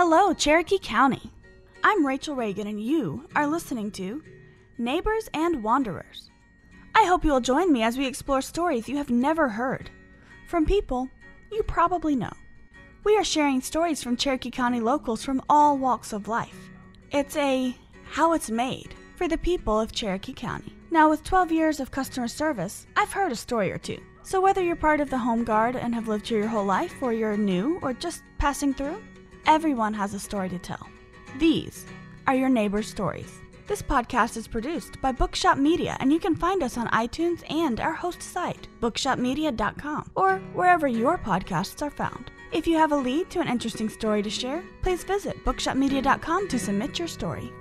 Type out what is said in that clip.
Hello, Cherokee County. I'm Rachel Reagan, and you are listening to Neighbors and Wanderers. I hope you'll join me as we explore stories you have never heard from people you probably know. We are sharing stories from Cherokee County locals from all walks of life. It's a how it's made for the people of Cherokee County. Now, with 12 years of customer service, I've heard a story or two. So, whether you're part of the Home Guard and have lived here your whole life, or you're new or just passing through, everyone has a story to tell. These are your neighbors' stories. This podcast is produced by Bookshop Media, and you can find us on iTunes and our host site, bookshopmedia.com, or wherever your podcasts are found. If you have a lead to an interesting story to share, please visit bookshopmedia.com to submit your story.